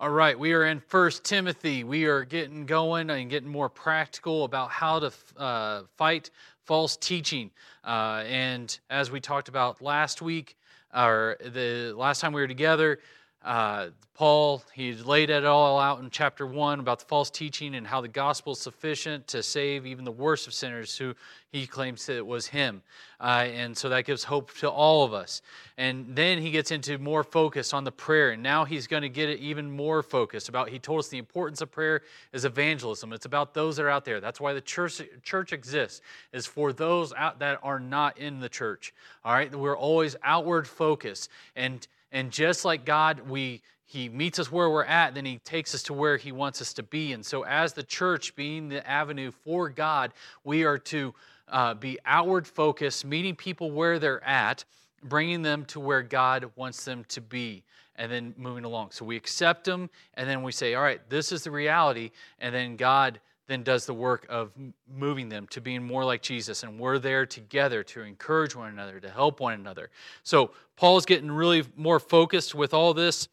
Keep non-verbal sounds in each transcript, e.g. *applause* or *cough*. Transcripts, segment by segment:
All right, we are in First Timothy. We are getting going and getting more practical about how to uh, fight false teaching. Uh, and as we talked about last week, or the last time we were together, uh, Paul, he laid it all out in chapter 1 about the false teaching and how the gospel is sufficient to save even the worst of sinners who he claims that it was him. Uh, and so that gives hope to all of us. And then he gets into more focus on the prayer. And now he's going to get it even more focused about, he told us the importance of prayer is evangelism. It's about those that are out there. That's why the church, church exists, is for those out that are not in the church. All right? We're always outward focused. And and just like God, we he meets us where we're at, then he takes us to where he wants us to be. And so, as the church being the avenue for God, we are to uh, be outward focused, meeting people where they're at, bringing them to where God wants them to be, and then moving along. So we accept them, and then we say, All right, this is the reality. And then God then does the work of moving them to being more like Jesus. And we're there together to encourage one another, to help one another. So Paul's getting really more focused with all this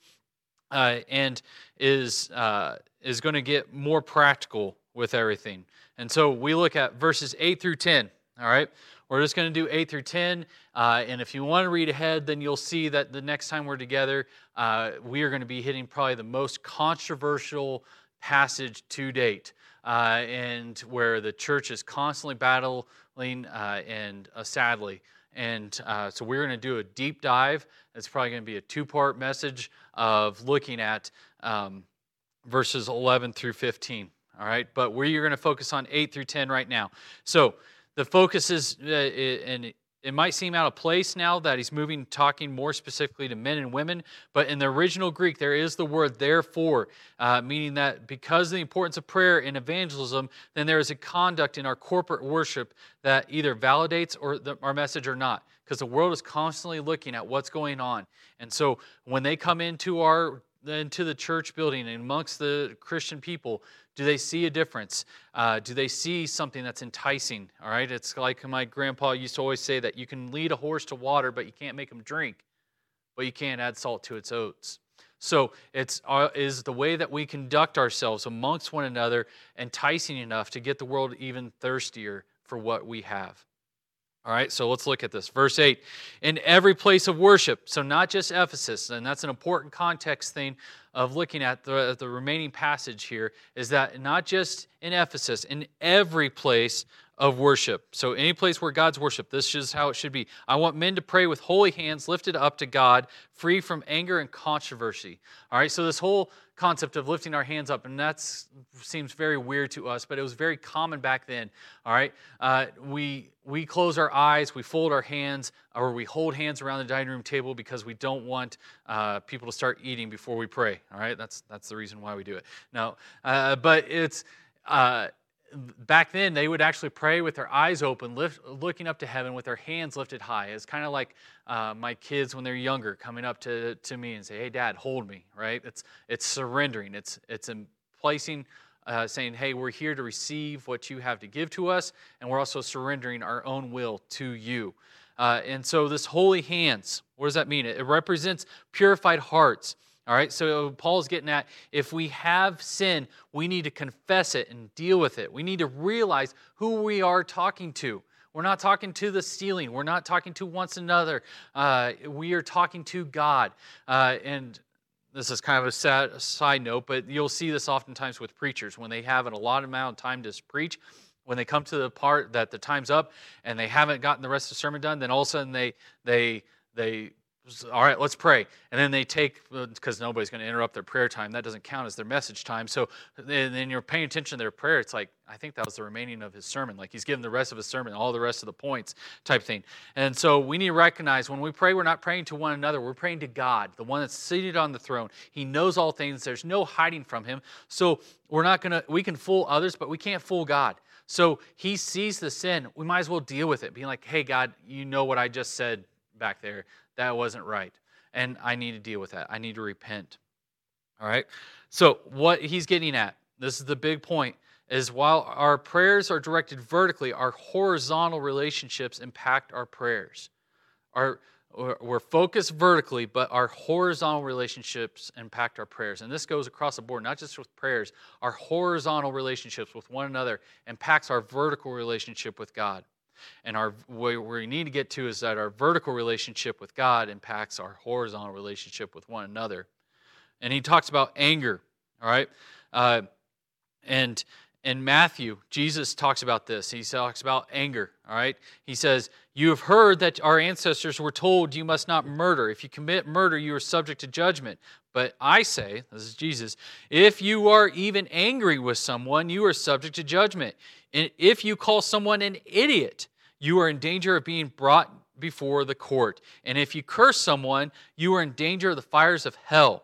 uh, and is, uh, is going to get more practical with everything. And so we look at verses 8 through 10. All right? We're just going to do 8 through 10. Uh, and if you want to read ahead, then you'll see that the next time we're together, uh, we are going to be hitting probably the most controversial passage to date uh, and where the church is constantly battling uh, and uh, sadly. And uh, so we're going to do a deep dive. It's probably going to be a two part message of looking at um, verses 11 through 15. All right, but we're going to focus on 8 through 10 right now. So the focus is, uh, and it might seem out of place now that he's moving, talking more specifically to men and women, but in the original Greek, there is the word therefore, uh, meaning that because of the importance of prayer and evangelism, then there is a conduct in our corporate worship that either validates or the, our message or not, because the world is constantly looking at what's going on. And so when they come into our into the church building and amongst the Christian people, do they see a difference? Uh, do they see something that's enticing? All right, it's like my grandpa used to always say that you can lead a horse to water, but you can't make him drink, but you can't add salt to its oats. So it's uh, is the way that we conduct ourselves amongst one another enticing enough to get the world even thirstier for what we have. All right, so let's look at this. Verse 8 In every place of worship, so not just Ephesus, and that's an important context thing of looking at the, the remaining passage here, is that not just in Ephesus, in every place of worship. So, any place where God's worship, this is how it should be. I want men to pray with holy hands lifted up to God, free from anger and controversy. All right, so this whole concept of lifting our hands up, and that seems very weird to us, but it was very common back then. All right, uh, we we close our eyes, we fold our hands, or we hold hands around the dining room table because we don't want uh, people to start eating before we pray. All right, that's that's the reason why we do it. No, uh, but it's uh, back then they would actually pray with their eyes open lift, looking up to heaven with their hands lifted high. It's kind of like uh, my kids when they're younger coming up to, to me and say hey dad hold me right? It's it's surrendering. It's it's placing uh, saying hey we're here to receive what you have to give to us and we're also surrendering our own will to you. Uh, and so this holy hands what does that mean? It, it represents purified hearts all right, so Paul's getting at if we have sin, we need to confess it and deal with it. We need to realize who we are talking to. We're not talking to the ceiling, we're not talking to one another. Uh, we are talking to God. Uh, and this is kind of a sad side note, but you'll see this oftentimes with preachers when they have a lot amount of time to preach. When they come to the part that the time's up and they haven't gotten the rest of the sermon done, then all of a sudden they they they all right, let's pray. And then they take, uh, because nobody's going to interrupt their prayer time, that doesn't count as their message time. So then you're paying attention to their prayer. It's like, I think that was the remaining of his sermon. Like he's given the rest of his sermon, all the rest of the points type thing. And so we need to recognize when we pray, we're not praying to one another. We're praying to God, the one that's seated on the throne. He knows all things. There's no hiding from him. So we're not going to, we can fool others, but we can't fool God. So he sees the sin. We might as well deal with it, being like, hey, God, you know what I just said back there that wasn't right. And I need to deal with that. I need to repent. All right? So, what he's getting at, this is the big point, is while our prayers are directed vertically, our horizontal relationships impact our prayers. Our, we're focused vertically, but our horizontal relationships impact our prayers. And this goes across the board, not just with prayers. Our horizontal relationships with one another impacts our vertical relationship with God. And our where we need to get to is that our vertical relationship with God impacts our horizontal relationship with one another. And he talks about anger, all right? Uh, and in Matthew, Jesus talks about this. He talks about anger, all right? He says, You have heard that our ancestors were told you must not murder. If you commit murder, you are subject to judgment. But I say, this is Jesus, if you are even angry with someone, you are subject to judgment. And if you call someone an idiot, you are in danger of being brought before the court. And if you curse someone, you are in danger of the fires of hell.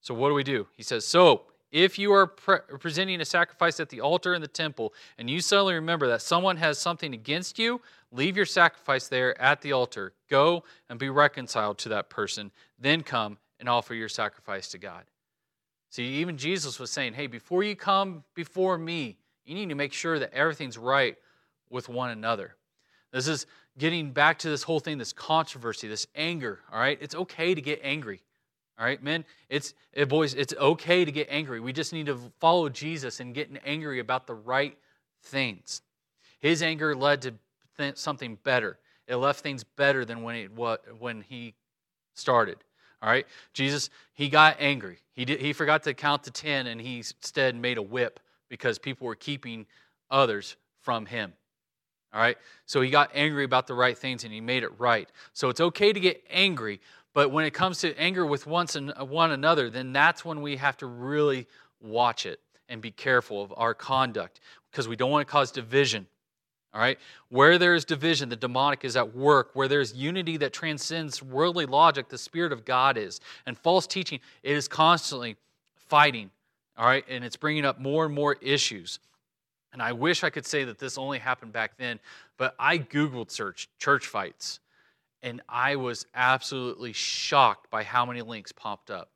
So what do we do? He says, So if you are pre- presenting a sacrifice at the altar in the temple and you suddenly remember that someone has something against you, leave your sacrifice there at the altar. Go and be reconciled to that person. Then come and offer your sacrifice to God. See, even Jesus was saying, hey, before you come before me, you need to make sure that everything's right with one another. This is getting back to this whole thing, this controversy, this anger, all right? It's okay to get angry. All right, men, it's it, boys, it's okay to get angry. We just need to follow Jesus and getting angry about the right things. His anger led to th- something better. It left things better than when it what when he started. All right, Jesus, he got angry. He did, he forgot to count to ten, and he instead made a whip because people were keeping others from him. All right, so he got angry about the right things, and he made it right. So it's okay to get angry, but when it comes to anger with uh, one another, then that's when we have to really watch it and be careful of our conduct because we don't want to cause division. All right? Where there is division, the demonic is at work. Where there's unity that transcends worldly logic, the Spirit of God is. And false teaching, it is constantly fighting. All right? And it's bringing up more and more issues. And I wish I could say that this only happened back then, but I Googled search church fights and I was absolutely shocked by how many links popped up.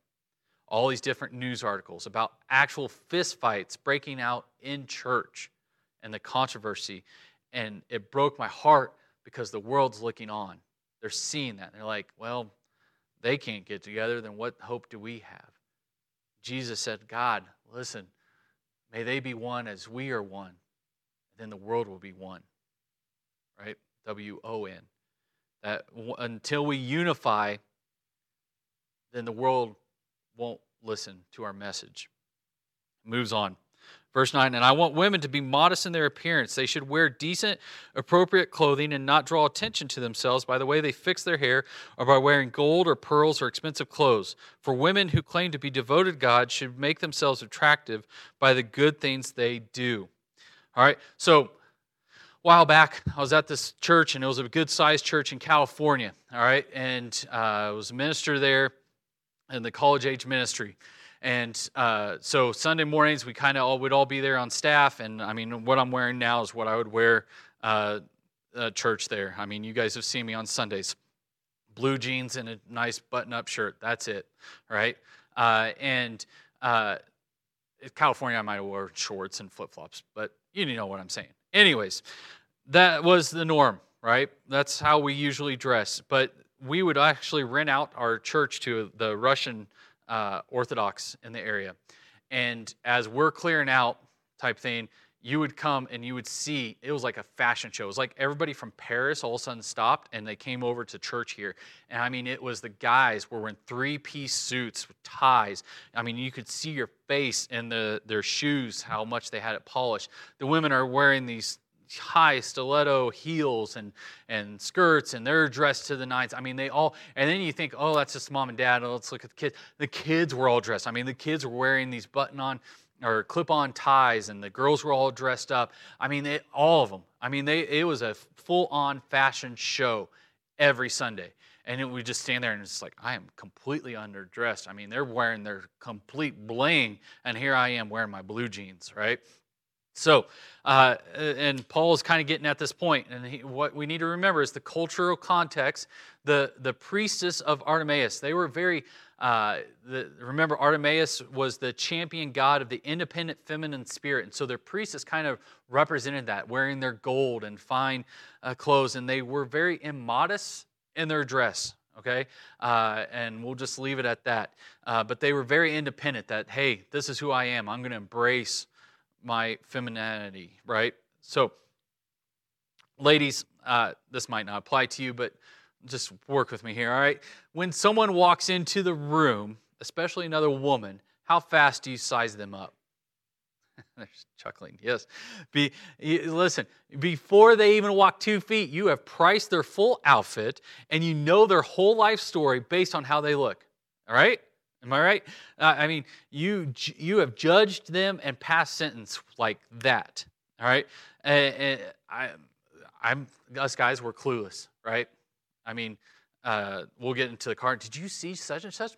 All these different news articles about actual fistfights breaking out in church and the controversy. And it broke my heart because the world's looking on. They're seeing that. They're like, well, they can't get together, then what hope do we have? Jesus said, God, listen, may they be one as we are one. Then the world will be one. Right? W O N. That until we unify, then the world won't listen to our message. Moves on. Verse 9, and I want women to be modest in their appearance. They should wear decent, appropriate clothing and not draw attention to themselves by the way they fix their hair or by wearing gold or pearls or expensive clothes. For women who claim to be devoted to God should make themselves attractive by the good things they do. All right, so while back, I was at this church, and it was a good sized church in California. All right, and uh, I was a minister there in the college age ministry. And uh, so Sunday mornings, we kind of all would all be there on staff. And I mean, what I'm wearing now is what I would wear uh, church there. I mean, you guys have seen me on Sundays blue jeans and a nice button up shirt. That's it, right? Uh, and uh, California, I might have wore shorts and flip flops, but you know what I'm saying. Anyways, that was the norm, right? That's how we usually dress. But we would actually rent out our church to the Russian uh, Orthodox in the area. And as we're clearing out, type thing, you would come and you would see it was like a fashion show. It was like everybody from Paris all of a sudden stopped and they came over to church here. And I mean, it was the guys were wearing three piece suits with ties. I mean, you could see your face in the, their shoes, how much they had it polished. The women are wearing these high stiletto heels and, and skirts, and they're dressed to the nines. I mean, they all, and then you think, oh, that's just mom and dad. let's look at the kids. The kids were all dressed. I mean, the kids were wearing these button on or clip on ties, and the girls were all dressed up. I mean, they, all of them. I mean, they, it was a full on fashion show every Sunday. And we just stand there and it's like, I am completely underdressed. I mean, they're wearing their complete bling, and here I am wearing my blue jeans, right? So, uh, and Paul is kind of getting at this point, and he, what we need to remember is the cultural context. The the priestess of Artemis, they were very. Uh, the, remember, Artemis was the champion god of the independent feminine spirit, and so their priestess kind of represented that, wearing their gold and fine uh, clothes, and they were very immodest in their dress, okay? Uh, and we'll just leave it at that. Uh, but they were very independent that, hey, this is who I am. I'm going to embrace my femininity, right? So, ladies, uh, this might not apply to you, but just work with me here, all right? When someone walks into the room, especially another woman, how fast do you size them up? *laughs* They're chuckling. Yes. Be, listen, before they even walk two feet, you have priced their full outfit and you know their whole life story based on how they look. All right? Am I right? Uh, I mean, you you have judged them and passed sentence like that. All right? And, and I, I'm us guys were clueless, right? I mean, uh, we'll get into the car. Did you see such and such?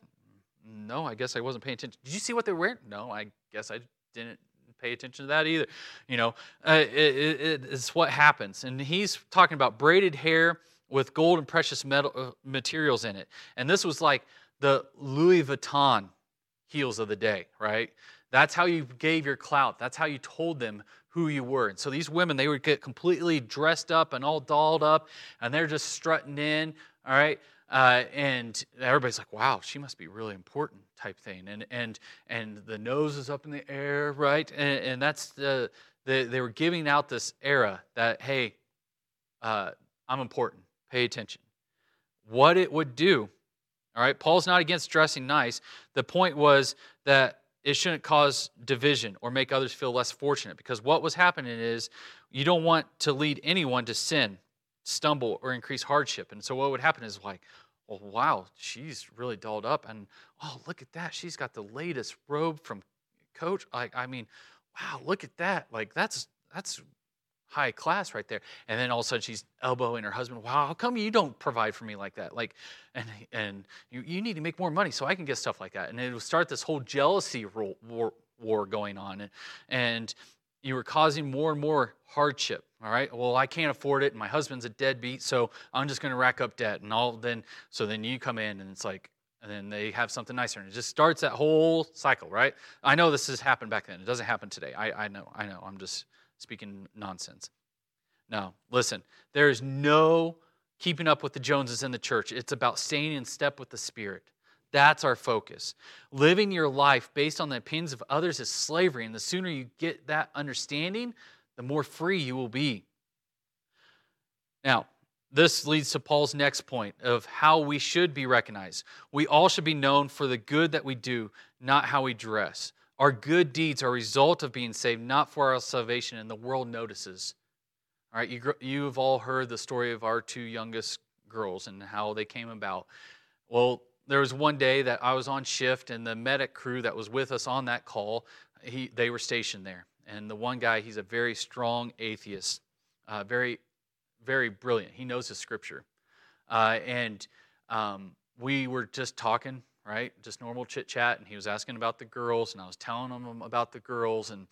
No, I guess I wasn't paying attention. Did you see what they were wearing? No, I guess I didn't pay attention to that either. You know, uh, it, it, it's what happens. And he's talking about braided hair with gold and precious metal, uh, materials in it. And this was like the Louis Vuitton heels of the day, right? That's how you gave your clout. That's how you told them who you were. And so these women, they would get completely dressed up and all dolled up, and they're just strutting in, all right? Uh, and everybody's like, wow, she must be really important type thing. And, and, and the nose is up in the air, right? And, and that's the, the, they were giving out this era that, hey, uh, I'm important, pay attention. What it would do, all right, Paul's not against dressing nice. The point was that it shouldn't cause division or make others feel less fortunate because what was happening is you don't want to lead anyone to sin stumble or increase hardship. And so what would happen is like, well, wow, she's really dolled up. And oh, look at that. She's got the latest robe from Coach. Like, I mean, wow, look at that. Like, that's that's high class right there. And then all of a sudden she's elbowing her husband. Wow, how come you don't provide for me like that? Like, and and you, you need to make more money so I can get stuff like that. And it will start this whole jealousy war, war going on. And, and you were causing more and more hardship. All right. Well, I can't afford it, and my husband's a deadbeat, so I'm just going to rack up debt, and all. Then, so then you come in, and it's like, and then they have something nicer, and it just starts that whole cycle, right? I know this has happened back then. It doesn't happen today. I, I know. I know. I'm just speaking nonsense. No, listen. There is no keeping up with the Joneses in the church. It's about staying in step with the Spirit. That's our focus. Living your life based on the opinions of others is slavery, and the sooner you get that understanding, the more free you will be. Now, this leads to Paul's next point of how we should be recognized. We all should be known for the good that we do, not how we dress. Our good deeds are a result of being saved, not for our salvation, and the world notices. All right, you, you've all heard the story of our two youngest girls and how they came about. Well, there was one day that I was on shift, and the medic crew that was with us on that call, he, they were stationed there. And the one guy, he's a very strong atheist, uh, very, very brilliant. He knows his scripture. Uh, and um, we were just talking, right? Just normal chit chat. And he was asking about the girls, and I was telling him about the girls and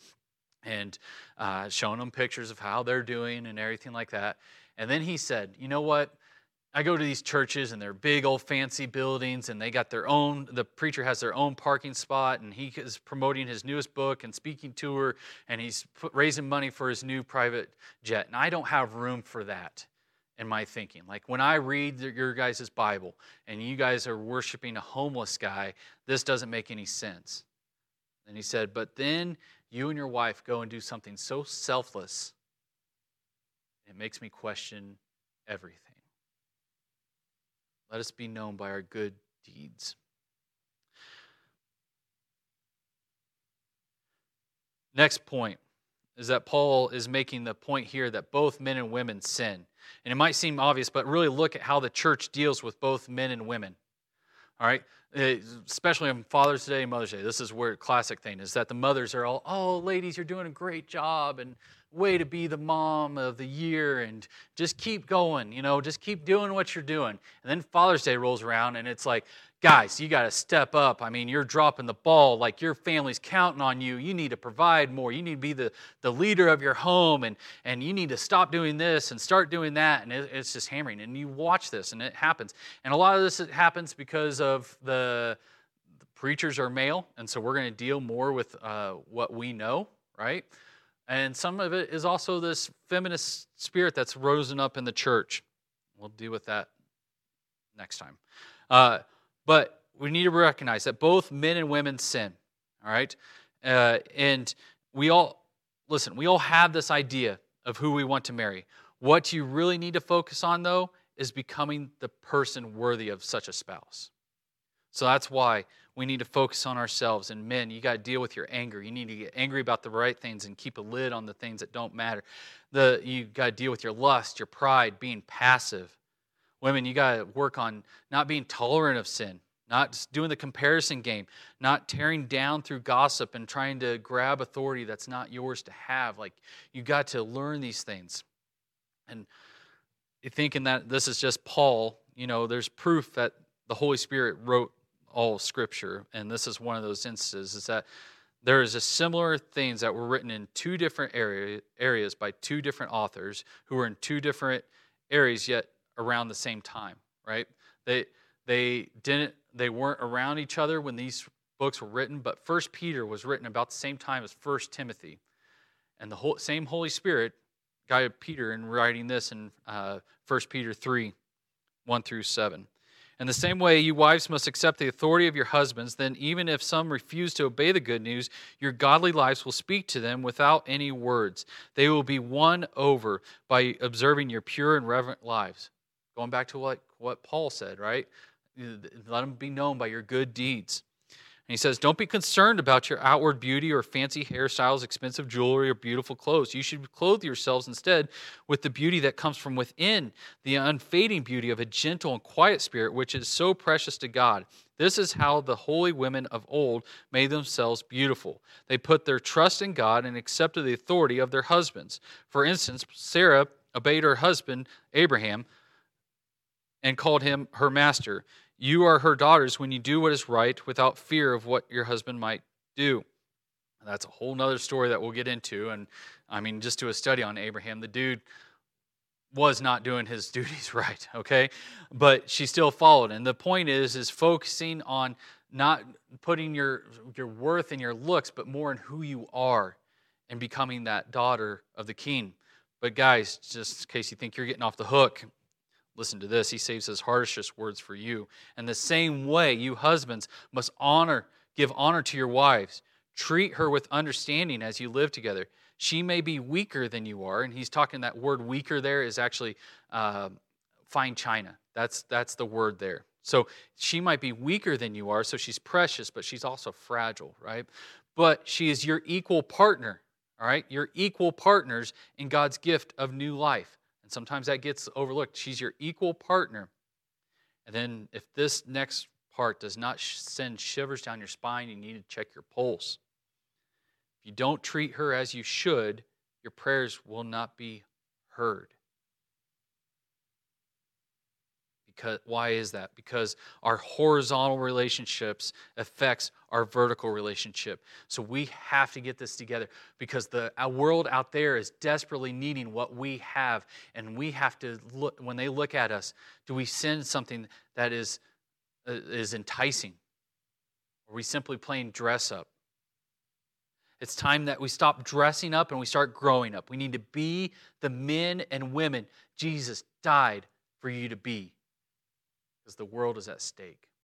and uh, showing them pictures of how they're doing and everything like that. And then he said, "You know what? I go to these churches and they're big old fancy buildings and they got their own, the preacher has their own parking spot and he is promoting his newest book and speaking tour and he's raising money for his new private jet. And I don't have room for that in my thinking. Like when I read your guys' Bible and you guys are worshiping a homeless guy, this doesn't make any sense. And he said, but then you and your wife go and do something so selfless, it makes me question everything. Let us be known by our good deeds. Next point is that Paul is making the point here that both men and women sin. And it might seem obvious, but really look at how the church deals with both men and women. All right? Eh, especially on Father's Day and Mother's Day. This is where classic thing is that the mothers are all, oh, ladies, you're doing a great job. And way to be the mom of the year and just keep going, you know, just keep doing what you're doing. And then Father's Day rolls around and it's like, guys, you got to step up. I mean, you're dropping the ball. Like your family's counting on you. You need to provide more. You need to be the, the leader of your home and, and you need to stop doing this and start doing that. And it, it's just hammering. And you watch this and it happens. And a lot of this happens because of the, the preachers are male. And so we're going to deal more with uh, what we know, right? And some of it is also this feminist spirit that's risen up in the church. We'll deal with that next time. Uh, but we need to recognize that both men and women sin. All right, uh, and we all listen. We all have this idea of who we want to marry. What you really need to focus on, though, is becoming the person worthy of such a spouse. So that's why we need to focus on ourselves. And men, you got to deal with your anger. You need to get angry about the right things and keep a lid on the things that don't matter. The, you got to deal with your lust, your pride, being passive. Women, you got to work on not being tolerant of sin, not doing the comparison game, not tearing down through gossip and trying to grab authority that's not yours to have. Like, you got to learn these things. And thinking that this is just Paul, you know, there's proof that the Holy Spirit wrote all Scripture, and this is one of those instances, is that there is a similar things that were written in two different area, areas by two different authors who were in two different areas yet around the same time, right? They they didn't they weren't around each other when these books were written, but First Peter was written about the same time as First Timothy, and the whole, same Holy Spirit guided Peter in writing this in uh, 1 Peter 3 1 through 7. In the same way, you wives must accept the authority of your husbands. Then, even if some refuse to obey the good news, your godly lives will speak to them without any words. They will be won over by observing your pure and reverent lives. Going back to what, what Paul said, right? Let them be known by your good deeds. He says, Don't be concerned about your outward beauty or fancy hairstyles, expensive jewelry, or beautiful clothes. You should clothe yourselves instead with the beauty that comes from within, the unfading beauty of a gentle and quiet spirit, which is so precious to God. This is how the holy women of old made themselves beautiful. They put their trust in God and accepted the authority of their husbands. For instance, Sarah obeyed her husband, Abraham, and called him her master. You are her daughters when you do what is right without fear of what your husband might do. That's a whole nother story that we'll get into. And I mean, just do a study on Abraham. The dude was not doing his *laughs* duties right, okay? But she still followed. And the point is, is focusing on not putting your, your worth in your looks, but more in who you are and becoming that daughter of the king. But guys, just in case you think you're getting off the hook, Listen to this. He saves his harshest words for you. And the same way, you husbands must honor, give honor to your wives. Treat her with understanding as you live together. She may be weaker than you are, and he's talking that word weaker there is actually uh, fine china. That's that's the word there. So she might be weaker than you are, so she's precious, but she's also fragile, right? But she is your equal partner, all right? Your equal partners in God's gift of new life. And sometimes that gets overlooked. She's your equal partner. And then if this next part does not send shivers down your spine, you need to check your pulse. If you don't treat her as you should, your prayers will not be heard. Because, why is that? Because our horizontal relationships affects our vertical relationship. So we have to get this together because the world out there is desperately needing what we have, and we have to look. When they look at us, do we send something that is uh, is enticing? Are we simply playing dress up? It's time that we stop dressing up and we start growing up. We need to be the men and women Jesus died for you to be because the world is at stake.